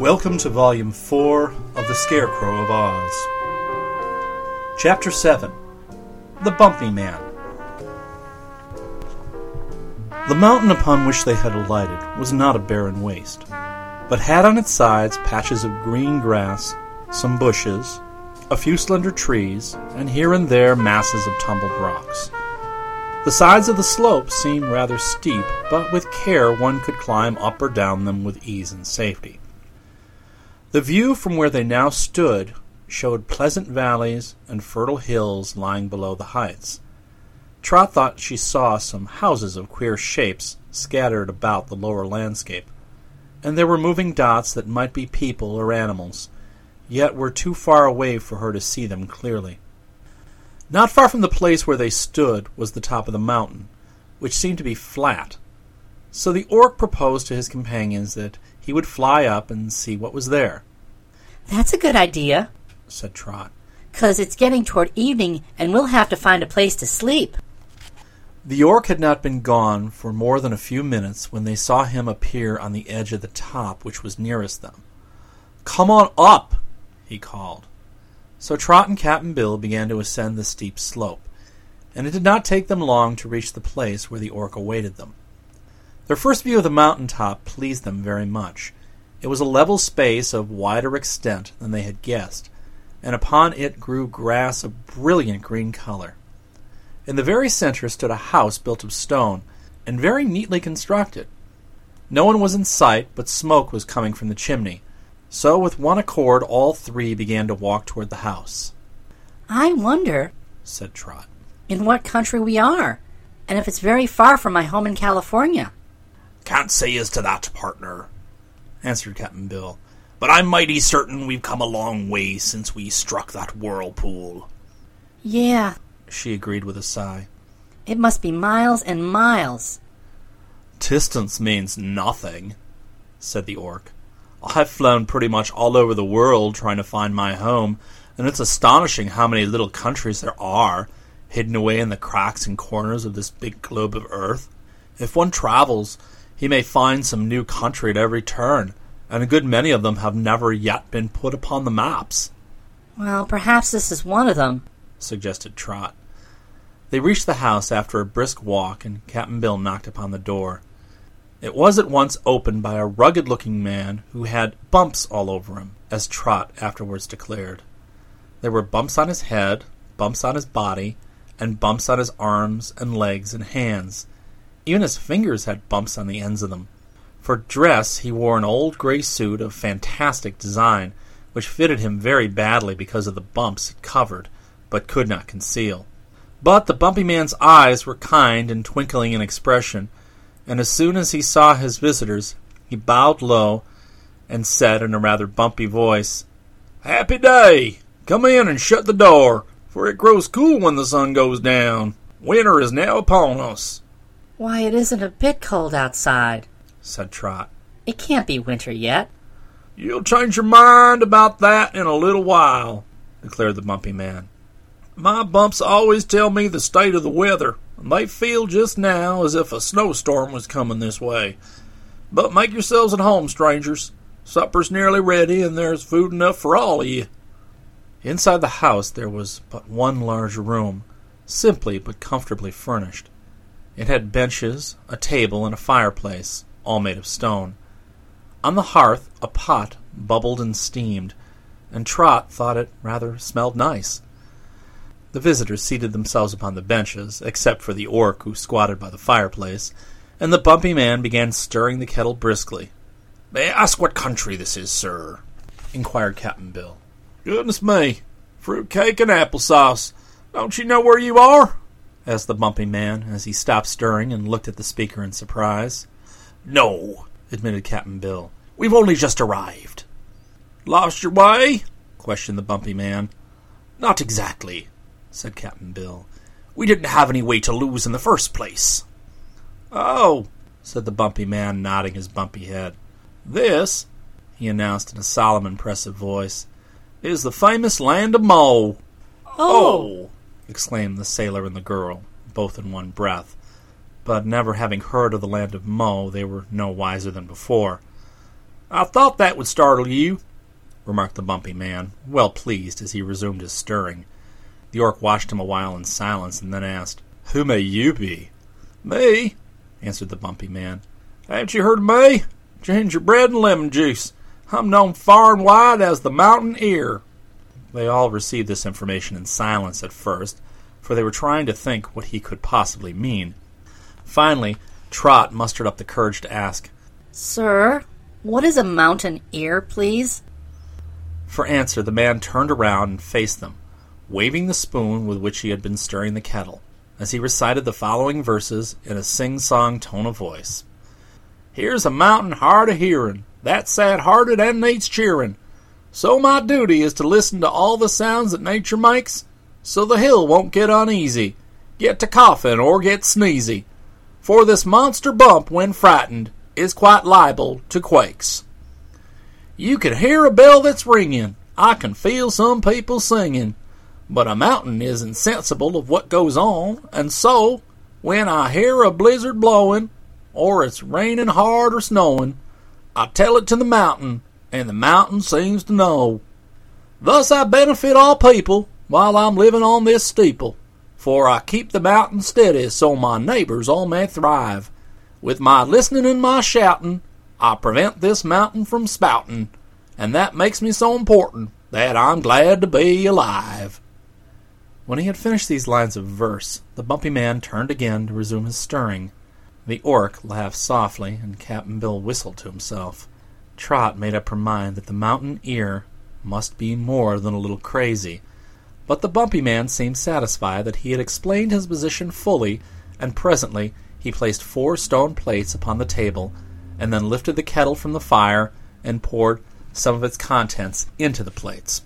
Welcome to Volume 4 of The Scarecrow of Oz. Chapter 7 The Bumpy Man. The mountain upon which they had alighted was not a barren waste, but had on its sides patches of green grass, some bushes, a few slender trees, and here and there masses of tumbled rocks. The sides of the slope seemed rather steep, but with care one could climb up or down them with ease and safety. The view from where they now stood showed pleasant valleys and fertile hills lying below the heights. Trot thought she saw some houses of queer shapes scattered about the lower landscape, and there were moving dots that might be people or animals, yet were too far away for her to see them clearly. Not far from the place where they stood was the top of the mountain, which seemed to be flat. So the orc proposed to his companions that he would fly up and see what was there. That's a good idea, said Trot. "'cause it's getting toward evening and we'll have to find a place to sleep. The orc had not been gone for more than a few minutes when they saw him appear on the edge of the top which was nearest them. Come on up, he called. So Trot and Cap'n Bill began to ascend the steep slope, and it did not take them long to reach the place where the orc awaited them. Their first view of the mountain top pleased them very much. It was a level space of wider extent than they had guessed, and upon it grew grass of brilliant green color. In the very center stood a house built of stone, and very neatly constructed. No one was in sight, but smoke was coming from the chimney. So, with one accord, all three began to walk toward the house. I wonder, said Trot. in what country we are, and if it's very far from my home in California. Can't say as to that, partner, answered Cap'n Bill. But I'm mighty certain we've come a long way since we struck that whirlpool. Yeah, She agreed with a sigh. it must be miles and miles. Distance means nothing, said the orc. I've flown pretty much all over the world trying to find my home, and it's astonishing how many little countries there are, hidden away in the cracks and corners of this big globe of Earth. If one travels, he may find some new country at every turn, and a good many of them have never yet been put upon the maps, Well, perhaps this is one of them. suggested Trot. They reached the house after a brisk walk, and Cap'n Bill knocked upon the door. It was at once opened by a rugged looking man who had bumps all over him, as Trot afterwards declared. There were bumps on his head, bumps on his body, and bumps on his arms and legs and hands. Even his fingers had bumps on the ends of them. For dress, he wore an old gray suit of fantastic design, which fitted him very badly because of the bumps it covered, but could not conceal. But the bumpy man's eyes were kind and twinkling in expression, and as soon as he saw his visitors, he bowed low and said in a rather bumpy voice, Happy day! Come in and shut the door, for it grows cool when the sun goes down. Winter is now upon us. Why, it isn't a bit cold outside. said Trot. It can't be winter yet. You'll change your mind about that in a little while, declared the bumpy man. My bumps always tell me the state of the weather, and they feel just now as if a snowstorm was coming this way. But make yourselves at home, strangers. Supper's nearly ready, and there's food enough for all of you. Inside the house there was but one large room, simply but comfortably furnished. It had benches, a table, and a fireplace, all made of stone. On the hearth a pot bubbled and steamed, and Trot thought it rather smelled nice. The visitors seated themselves upon the benches, except for the orc who squatted by the fireplace, and the bumpy man began stirring the kettle briskly. May I ask what country this is, sir? inquired Cap'n Bill. Goodness me. Fruit cake and applesauce. Don't you know where you are? Asked the bumpy man as he stopped stirring and looked at the speaker in surprise. No, admitted Cap'n Bill. we've only just arrived. Lost your way? questioned the bumpy man. Not exactly, said Cap'n Bill. We didn't have any way to lose in the first place. Oh, said the bumpy man, nodding his bumpy head. This, he announced in a solemn, impressive voice, is the famous land of Mo. Oh! oh exclaimed the sailor and the girl, both in one breath. But never having heard of the land of Mo, they were no wiser than before. I thought that would startle you, remarked the bumpy man, well pleased as he resumed his stirring. The orc watched him a while in silence and then asked, Who may you be? Me, answered the bumpy man. Haven't you heard of me? Gingerbread and lemon juice. I'm known far and wide as the Mountain Ear. They all received this information in silence at first, for they were trying to think what he could possibly mean. Finally, Trot mustered up the courage to ask, Sir, what is a mountain ear, please? For answer, the man turned around and faced them, waving the spoon with which he had been stirring the kettle, as he recited the following verses in a sing song tone of voice. Here's a mountain hard o' hearing, that's sad hearted and needs cheering. So my duty is to listen to all the sounds that nature makes, so the hill won't get uneasy, get to coughing or get sneezy. For this monster bump, when frightened, is quite liable to quakes. You can hear a bell that's ringing, I can feel some people singing, but a mountain is insensible of what goes on, and so, when I hear a blizzard blowing, or it's raining hard or snowing, I tell it to the mountain, and the mountain seems to know. Thus I benefit all people while I'm living on this steeple, for I keep the mountain steady so my neighbors all may thrive. With my listening and my shouting, I prevent this mountain from spouting, and that makes me so important that I'm glad to be alive. When he had finished these lines of verse, the bumpy man turned again to resume his stirring. The orc laughed softly, and Cap'n Bill whistled to himself. Trot made up her mind that the mountain ear must be more than a little crazy, but the bumpy man seemed satisfied that he had explained his position fully, and presently he placed four stone plates upon the table, and then lifted the kettle from the fire and poured some of its contents into the plates.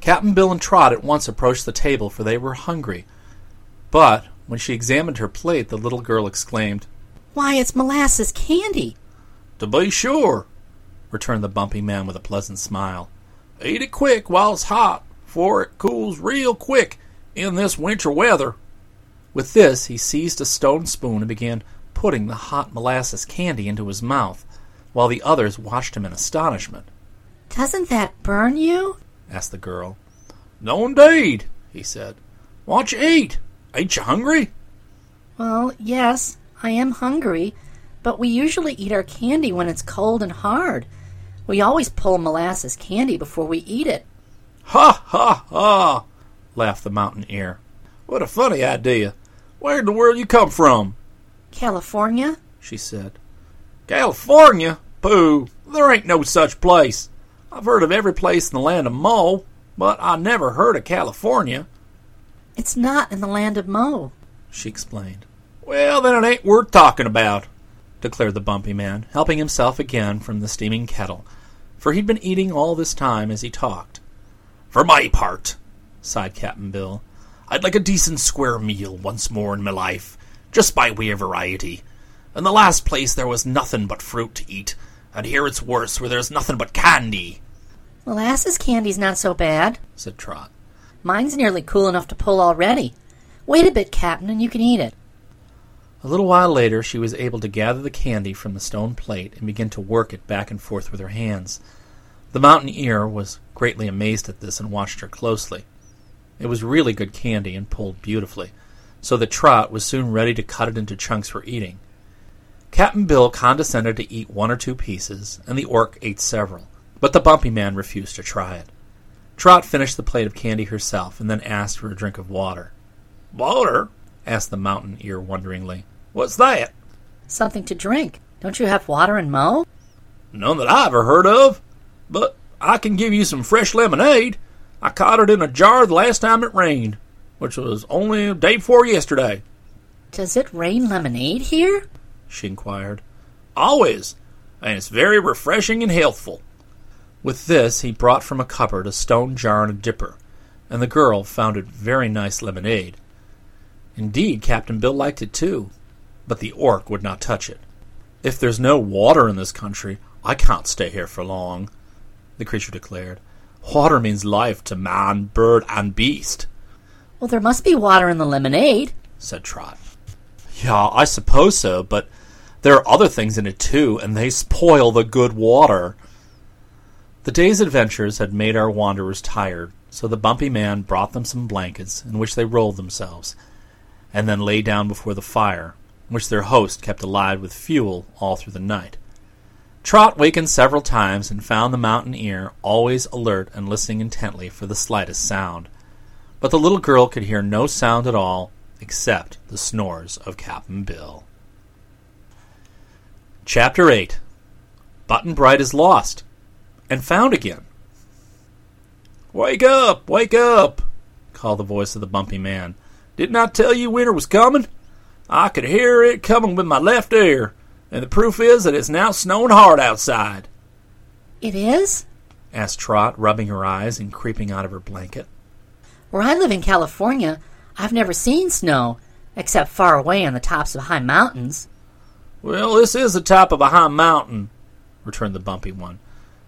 Cap'n Bill and Trot at once approached the table, for they were hungry. But when she examined her plate, the little girl exclaimed, Why, it's molasses candy. To be sure, returned the bumpy man with a pleasant smile. Eat it quick while it's hot, for it cools real quick in this winter weather. With this, he seized a stone spoon and began putting the hot molasses candy into his mouth, while the others watched him in astonishment. Doesn't that burn you? asked the girl. No, indeed, he said. What'd you eat? Ain't you hungry? Well, yes, I am hungry, but we usually eat our candy when it's cold and hard. We always pull molasses candy before we eat it. Ha ha ha! laughed the mountain ear. What a funny idea. Where in the world you come from? California? she said. California? Pooh, there ain't no such place. I've heard of every place in the land of Mo, but I never heard of California. It's not in the land of Mo, she explained. Well, then it ain't worth talking about, declared the bumpy man, helping himself again from the steaming kettle, for he'd been eating all this time as he talked. For my part, sighed Cap'n Bill, I'd like a decent square meal once more in my life, just by way of variety. In the last place there was nothing but fruit to eat, and here it's worse, where there's nothing but candy. Molasses candy's not so bad, said Trot. Mine's nearly cool enough to pull already. Wait a bit, Captain, and you can eat it. A little while later, she was able to gather the candy from the stone plate and begin to work it back and forth with her hands. The mountain ear was greatly amazed at this and watched her closely. It was really good candy and pulled beautifully, so that Trot was soon ready to cut it into chunks for eating. Cap'n Bill condescended to eat one or two pieces, and the orc ate several, but the bumpy man refused to try it. Trot finished the plate of candy herself and then asked for a drink of water. Water? asked the mountain ear wonderingly. What's that? Something to drink. Don't you have water and Mo? None that I ever heard of. But I can give you some fresh lemonade. I caught it in a jar the last time it rained, which was only a day before yesterday. Does it rain lemonade here? she inquired. Always, and it's very refreshing and healthful. With this, he brought from a cupboard a stone jar and a dipper, and the girl found it very nice lemonade. Indeed, Captain Bill liked it too, but the orc would not touch it. If there's no water in this country, I can't stay here for long, the creature declared. Water means life to man, bird, and beast. Well, there must be water in the lemonade, said Trot. Yeah, I suppose so, but there are other things in it too, and they spoil the good water. The day's adventures had made our wanderers tired, so the bumpy man brought them some blankets in which they rolled themselves, and then lay down before the fire, which their host kept alive with fuel all through the night. Trot wakened several times and found the mountain ear always alert and listening intently for the slightest sound. But the little girl could hear no sound at all except the snores of Cap'n Bill. Chapter 8 Button Bright is lost and found again. Wake up! Wake up! called the voice of the bumpy man. Didn't I tell you winter was coming? I could hear it coming with my left ear, and the proof is that it's now snowing hard outside. It is? asked Trot, rubbing her eyes and creeping out of her blanket. Where I live in California, I've never seen snow, except far away on the tops of high mountains. Well, this is the top of a high mountain, returned the bumpy one,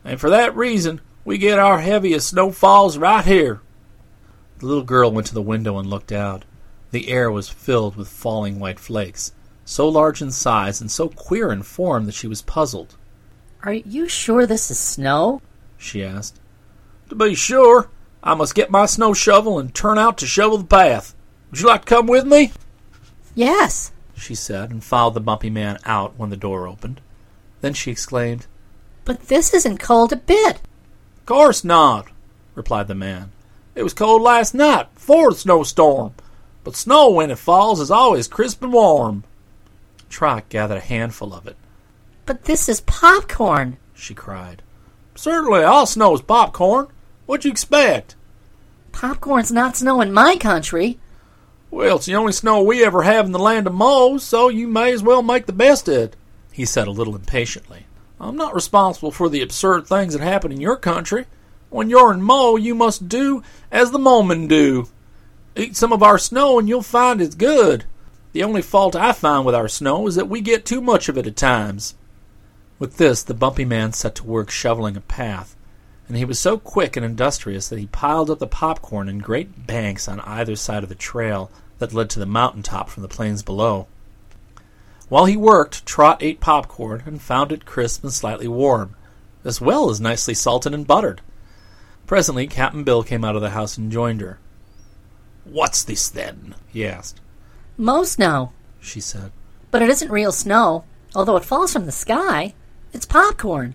and for that reason we get our heaviest snowfalls right here. The little girl went to the window and looked out. The air was filled with falling white flakes, so large in size and so queer in form that she was puzzled. Are you sure this is snow? she asked. To be sure, I must get my snow shovel and turn out to shovel the path. Would you like to come with me? Yes, she said, and followed the bumpy man out when the door opened. Then she exclaimed, But this isn't cold a bit. Of course not, replied the man. It was cold last night, before the snowstorm, but snow when it falls is always crisp and warm. Trot gathered a handful of it. But this is popcorn, she cried. Certainly, all snow is popcorn. What'd you expect? Popcorn's not snow in my country. Well, it's the only snow we ever have in the land of Mo, so you may as well make the best of it, he said a little impatiently. I'm not responsible for the absurd things that happen in your country. When you're in Mo, you must do as the Momen do. Eat some of our snow and you'll find it's good. The only fault I find with our snow is that we get too much of it at times. With this, the bumpy man set to work shoveling a path, and he was so quick and industrious that he piled up the popcorn in great banks on either side of the trail that led to the mountain top from the plains below. While he worked, Trot ate popcorn and found it crisp and slightly warm, as well as nicely salted and buttered. Presently, Cap'n Bill came out of the house and joined her. What's this, then? he asked. Mo snow, she said. But it isn't real snow, although it falls from the sky. It's popcorn.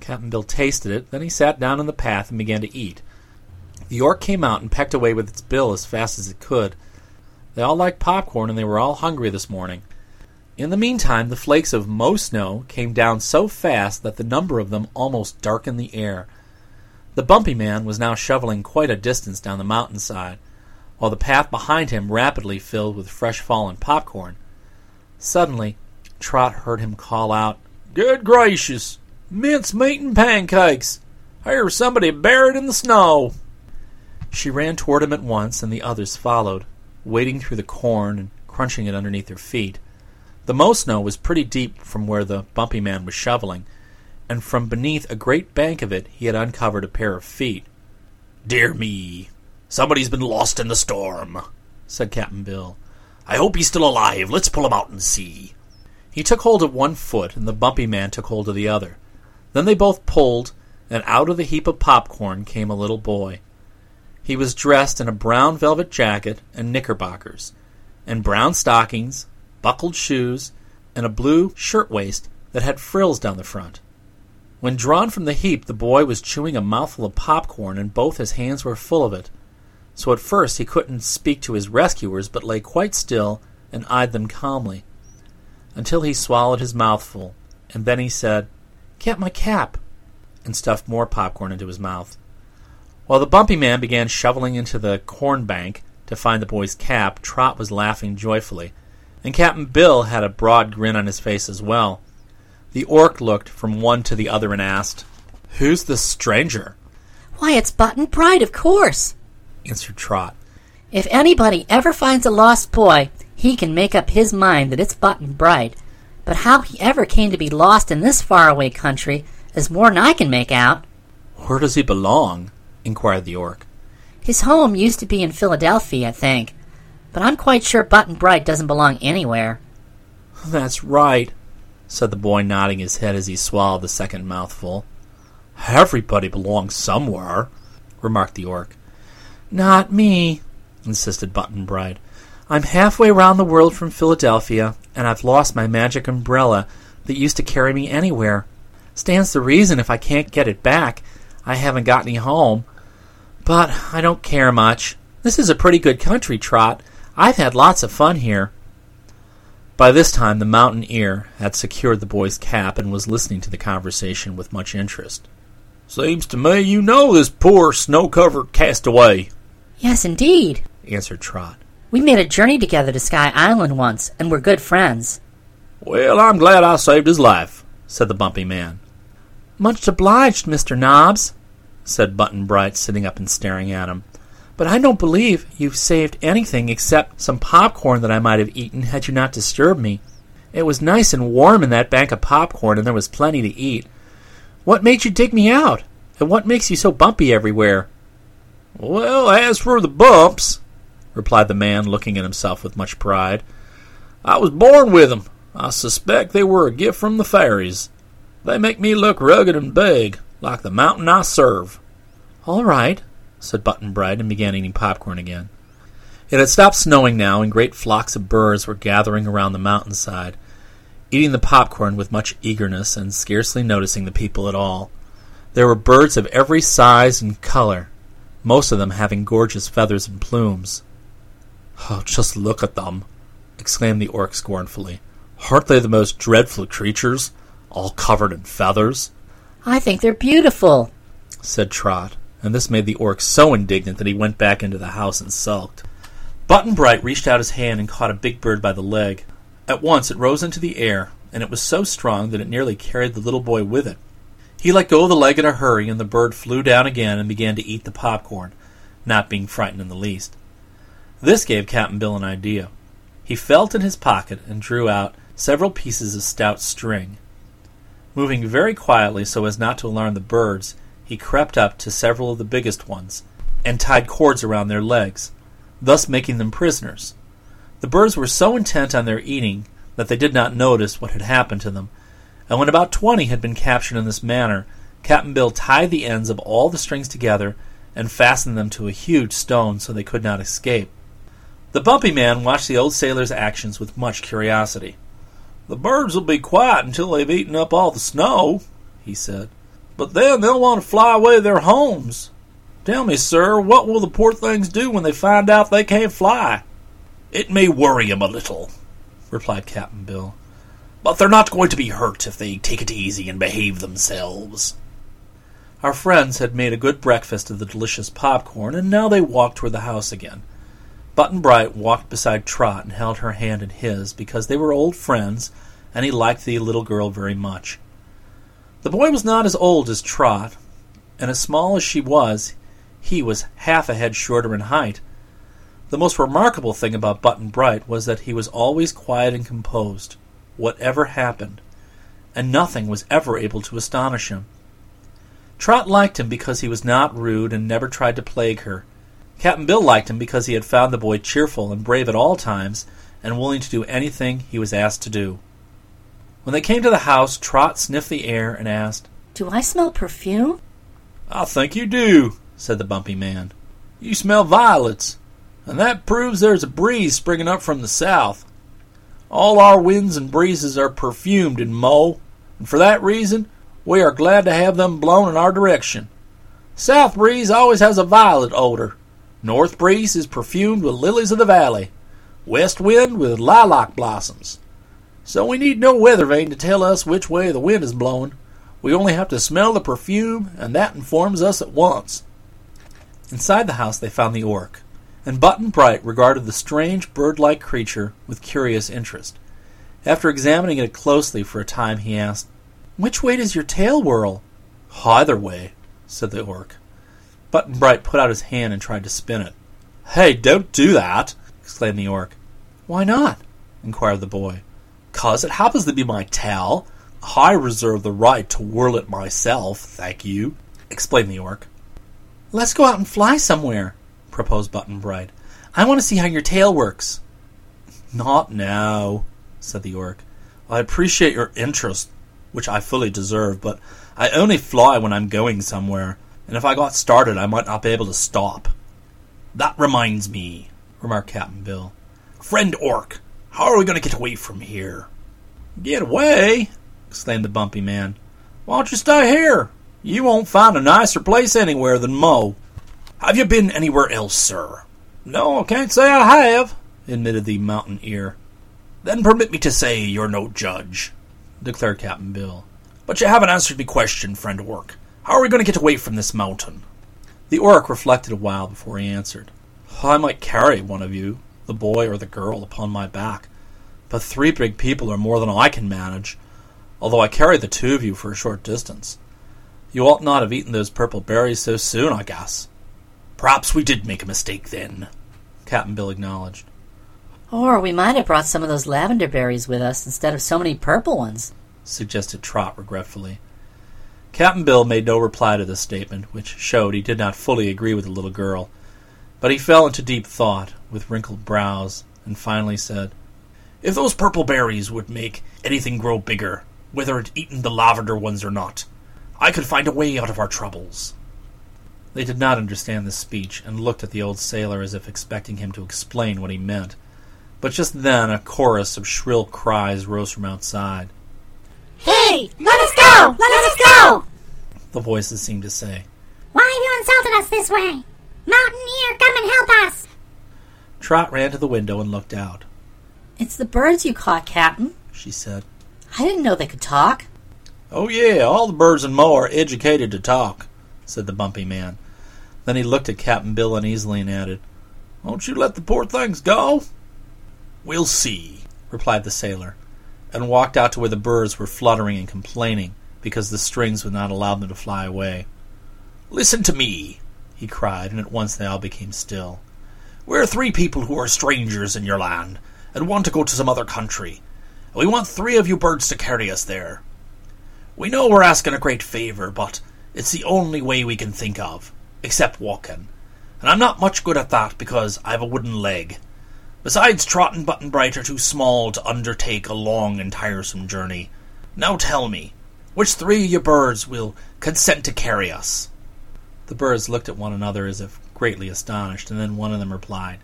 Cap'n Bill tasted it, then he sat down on the path and began to eat. The orc came out and pecked away with its bill as fast as it could. They all liked popcorn, and they were all hungry this morning. In the meantime, the flakes of Mo snow came down so fast that the number of them almost darkened the air. The bumpy man was now shoveling quite a distance down the mountainside, while the path behind him rapidly filled with fresh fallen popcorn. Suddenly, Trot heard him call out, Good gracious! Mince meat and pancakes! Here's somebody buried in the snow! She ran toward him at once, and the others followed, wading through the corn and crunching it underneath their feet. The Mo snow was pretty deep from where the bumpy man was shoveling, and from beneath a great bank of it he had uncovered a pair of feet. Dear me, somebody's been lost in the storm, said Cap'n Bill. I hope he's still alive. Let's pull him out and see. He took hold of one foot, and the bumpy man took hold of the other. Then they both pulled, and out of the heap of popcorn came a little boy. He was dressed in a brown velvet jacket and knickerbockers, and brown stockings, buckled shoes, and a blue shirtwaist that had frills down the front. When drawn from the heap, the boy was chewing a mouthful of popcorn, and both his hands were full of it. So at first he couldn't speak to his rescuers, but lay quite still and eyed them calmly, until he swallowed his mouthful, and then he said, Get my cap, and stuffed more popcorn into his mouth. While the bumpy man began shoveling into the corn bank to find the boy's cap, Trot was laughing joyfully, and Cap'n Bill had a broad grin on his face as well. The orc looked from one to the other and asked, Who's this stranger? Why, it's Button Bright, of course, answered Trot. If anybody ever finds a lost boy, he can make up his mind that it's Button Bright. But how he ever came to be lost in this faraway country is more'n I can make out. Where does he belong? inquired the orc. His home used to be in Philadelphia, I think, but I'm quite sure Button Bright doesn't belong anywhere. That's right, said the boy, nodding his head as he swallowed the second mouthful. Everybody belongs somewhere, remarked the orc. Not me, insisted Button Bright. I'm halfway round the world from Philadelphia, and I've lost my magic umbrella that used to carry me anywhere. Stands to reason if I can't get it back, I haven't got any home. But I don't care much. This is a pretty good country, Trot. I've had lots of fun here. By this time, the mountain ear had secured the boy's cap and was listening to the conversation with much interest. Seems to me you know this poor snow covered castaway. Yes, indeed, answered Trot. We made a journey together to Sky Island once, and we're good friends. Well, I'm glad I saved his life, said the bumpy man. Much obliged, Mr. Knobs, said Button Bright, sitting up and staring at him. But I don't believe you've saved anything except some popcorn that I might have eaten had you not disturbed me. It was nice and warm in that bank of popcorn, and there was plenty to eat. What made you dig me out? And what makes you so bumpy everywhere? Well, as for the bumps, replied the man, looking at himself with much pride, I was born with them. I suspect they were a gift from the fairies. They make me look rugged and big, like the mountain I serve. All right, said Button Bright, and began eating popcorn again. It had stopped snowing now, and great flocks of birds were gathering around the mountainside, eating the popcorn with much eagerness and scarcely noticing the people at all. There were birds of every size and color, most of them having gorgeous feathers and plumes. Oh, just look at them, exclaimed the orc scornfully. Aren't they the most dreadful creatures, all covered in feathers? I think they're beautiful, said Trot, and this made the orc so indignant that he went back into the house and sulked. Button Bright reached out his hand and caught a big bird by the leg. At once it rose into the air, and it was so strong that it nearly carried the little boy with it. He let go of the leg in a hurry, and the bird flew down again and began to eat the popcorn, not being frightened in the least. This gave Cap'n Bill an idea. He felt in his pocket and drew out several pieces of stout string. Moving very quietly so as not to alarm the birds, he crept up to several of the biggest ones and tied cords around their legs, thus making them prisoners. The birds were so intent on their eating that they did not notice what had happened to them, and when about twenty had been captured in this manner, Cap'n Bill tied the ends of all the strings together and fastened them to a huge stone so they could not escape. The bumpy man watched the old sailor's actions with much curiosity. The birds will be quiet until they've eaten up all the snow, he said. But then they'll want to fly away to their homes. Tell me, sir, what will the poor things do when they find out they can't fly? It may worry 'em a little, replied Cap'n Bill, but they're not going to be hurt if they take it easy and behave themselves. Our friends had made a good breakfast of the delicious popcorn, and now they walked toward the house again. Button Bright walked beside Trot and held her hand in his because they were old friends, and he liked the little girl very much. The boy was not as old as Trot, and as small as she was, he was half a head shorter in height. The most remarkable thing about Button Bright was that he was always quiet and composed, whatever happened, and nothing was ever able to astonish him. Trot liked him because he was not rude and never tried to plague her. Cap'n Bill liked him because he had found the boy cheerful and brave at all times and willing to do anything he was asked to do. When they came to the house, Trot sniffed the air and asked, Do I smell perfume? I think you do, said the bumpy man. You smell violets, and that proves there's a breeze springing up from the south. All our winds and breezes are perfumed in Mo, and for that reason we are glad to have them blown in our direction. South breeze always has a violet odor. North breeze is perfumed with lilies of the valley. West wind with lilac blossoms. So we need no weather vane to tell us which way the wind is blowing. We only have to smell the perfume, and that informs us at once. Inside the house they found the orc, and Button Bright regarded the strange bird-like creature with curious interest. After examining it closely for a time, he asked, "Which way does your tail whirl?" "Either way," said the orc. Button Bright put out his hand and tried to spin it. "Hey, don't do that!" exclaimed the orc. "Why not?" inquired the boy. "'Cause it happens to be my tail. I reserve the right to whirl it myself, thank you," explained the orc. Let's go out and fly somewhere, proposed Button Bright. I want to see how your tail works. Not now, said the orc. I appreciate your interest, which I fully deserve, but I only fly when I'm going somewhere, and if I got started, I might not be able to stop. That reminds me, remarked Captain Bill. Friend Orc, how are we going to get away from here? Get away? exclaimed the bumpy man. Why don't you stay here? You won't find a nicer place anywhere than Mo. Have you been anywhere else, sir? No, I can't say I have, admitted the mountain ear. Then permit me to say you're no judge, declared Captain Bill. But you haven't answered me question, friend Orc. How are we going to get away from this mountain? The orc reflected a while before he answered. I might carry one of you, the boy or the girl, upon my back, but three big people are more than I can manage, although I carry the two of you for a short distance. You ought not have eaten those purple berries so soon, I guess. Perhaps we did make a mistake then, Captain Bill acknowledged. Or we might have brought some of those lavender berries with us instead of so many purple ones, suggested Trot regretfully. Captain Bill made no reply to this statement, which showed he did not fully agree with the little girl. But he fell into deep thought, with wrinkled brows, and finally said, If those purple berries would make anything grow bigger, whether it eaten the lavender ones or not, I could find a way out of our troubles. They did not understand this speech, and looked at the old sailor as if expecting him to explain what he meant. But just then a chorus of shrill cries rose from outside. Hey, let us go! Let us go! The voices seemed to say. Why have you insulted us this way? Mountain Ear, come and help us! Trot ran to the window and looked out. It's the birds you caught, Captain, she said. I didn't know they could talk. Oh, yeah, all the birds in Mo are educated to talk, said the bumpy man. Then he looked at Captain Bill uneasily and added, Won't you let the poor things go? We'll see, replied the sailor, and walked out to where the birds were fluttering and complaining because the strings would not allow them to fly away. Listen to me, he cried, and at once they all became still. We're three people who are strangers in your land and want to go to some other country. We want three of you birds to carry us there. We know we're asking a great favor, but it's the only way we can think of, except walking. And I'm not much good at that because I've a wooden leg. Besides, Trot and Button Bright are too small to undertake a long and tiresome journey. Now tell me, which three of you birds will consent to carry us? The birds looked at one another as if greatly astonished, and then one of them replied,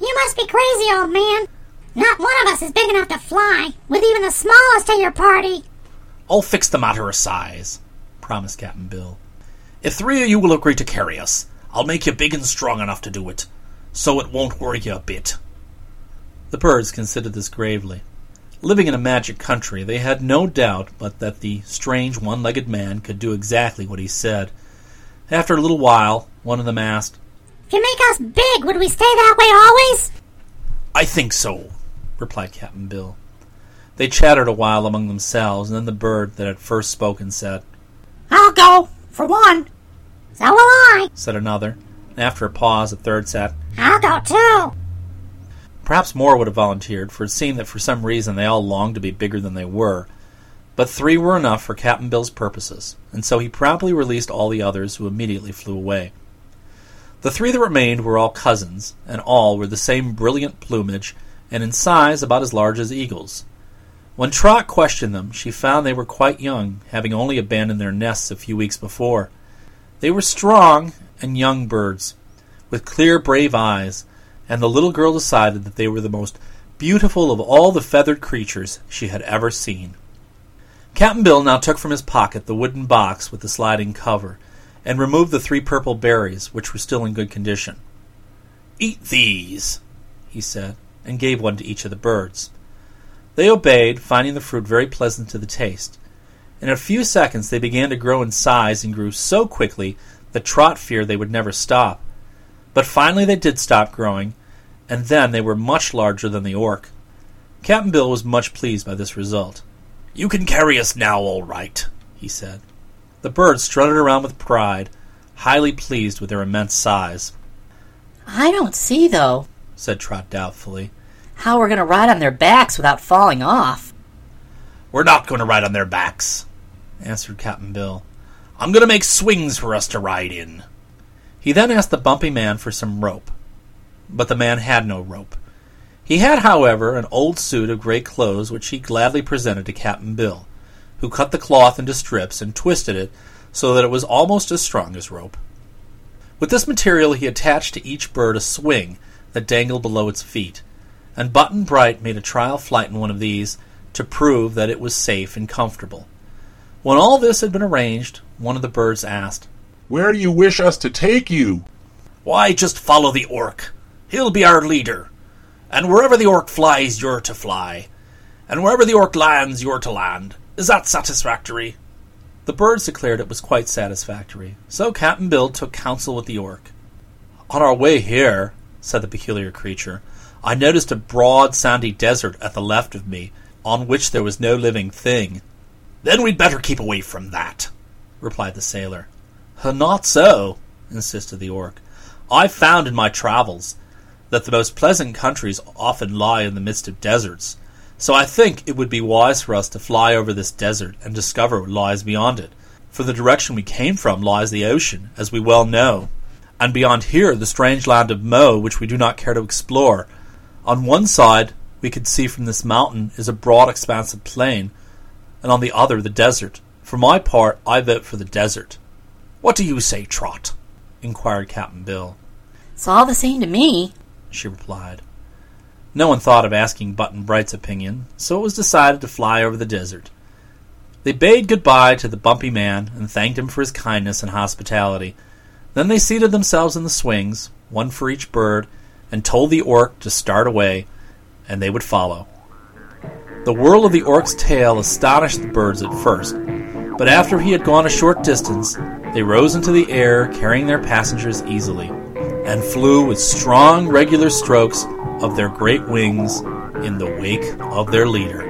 You must be crazy, old man. Not one of us is big enough to fly, with even the smallest of your party. I'll fix the matter of size, promised Captain Bill. If three of you will agree to carry us, I'll make you big and strong enough to do it, so it won't worry you a bit. The birds considered this gravely. Living in a magic country, they had no doubt but that the strange one legged man could do exactly what he said. After a little while, one of them asked, If you make us big, would we stay that way always? I think so, replied Captain Bill. They chattered a while among themselves, and then the bird that had first spoken said, I'll go, for one. So will I, said another. And after a pause, a third said, I'll go too. Perhaps more would have volunteered, for it seemed that for some reason they all longed to be bigger than they were. But three were enough for Captain Bill's purposes, and so he promptly released all the others, who immediately flew away. The three that remained were all cousins, and all were the same brilliant plumage, and in size about as large as eagles. When Trot questioned them, she found they were quite young, having only abandoned their nests a few weeks before. They were strong and young birds, with clear, brave eyes, and the little girl decided that they were the most beautiful of all the feathered creatures she had ever seen. Captain Bill now took from his pocket the wooden box with the sliding cover, and removed the three purple berries, which were still in good condition. Eat these, he said, and gave one to each of the birds. They obeyed, finding the fruit very pleasant to the taste. In a few seconds they began to grow in size and grew so quickly that Trot feared they would never stop. But finally they did stop growing, and then they were much larger than the orc. Captain Bill was much pleased by this result. You can carry us now, all right, he said. The birds strutted around with pride, highly pleased with their immense size. I don't see, though, said Trot doubtfully, how we're going to ride on their backs without falling off. We're not going to ride on their backs, answered Captain Bill. I'm going to make swings for us to ride in. He then asked the bumpy man for some rope but the man had no rope. He had, however, an old suit of gray clothes which he gladly presented to Captain Bill, who cut the cloth into strips and twisted it so that it was almost as strong as rope. With this material he attached to each bird a swing that dangled below its feet, and Button Bright made a trial flight in one of these to prove that it was safe and comfortable. When all this had been arranged, one of the birds asked, Where do you wish us to take you? Why, just follow the orc. He'll be our leader. And wherever the orc flies, you're to fly. And wherever the orc lands, you're to land. Is that satisfactory? The birds declared it was quite satisfactory, so Captain Bill took counsel with the orc. On our way here, said the peculiar creature, I noticed a broad, sandy desert at the left of me, on which there was no living thing. Then we'd better keep away from that, replied the sailor. Not so, insisted the orc. I've found in my travels that the most pleasant countries often lie in the midst of deserts, so I think it would be wise for us to fly over this desert and discover what lies beyond it. For the direction we came from lies the ocean, as we well know, and beyond here the strange land of Mo, which we do not care to explore. On one side, we could see from this mountain is a broad expanse of plain, and on the other the desert. For my part, I vote for the desert. What do you say, Trot? inquired Captain Bill. It's all the same to me, she replied. No one thought of asking Button Bright's opinion, so it was decided to fly over the desert. They bade goodbye to the bumpy man and thanked him for his kindness and hospitality. Then they seated themselves in the swings, one for each bird, and told the orc to start away, and they would follow. The whirl of the orc's tail astonished the birds at first, but after he had gone a short distance, they rose into the air, carrying their passengers easily, and flew with strong, regular strokes of their great wings in the wake of their leader.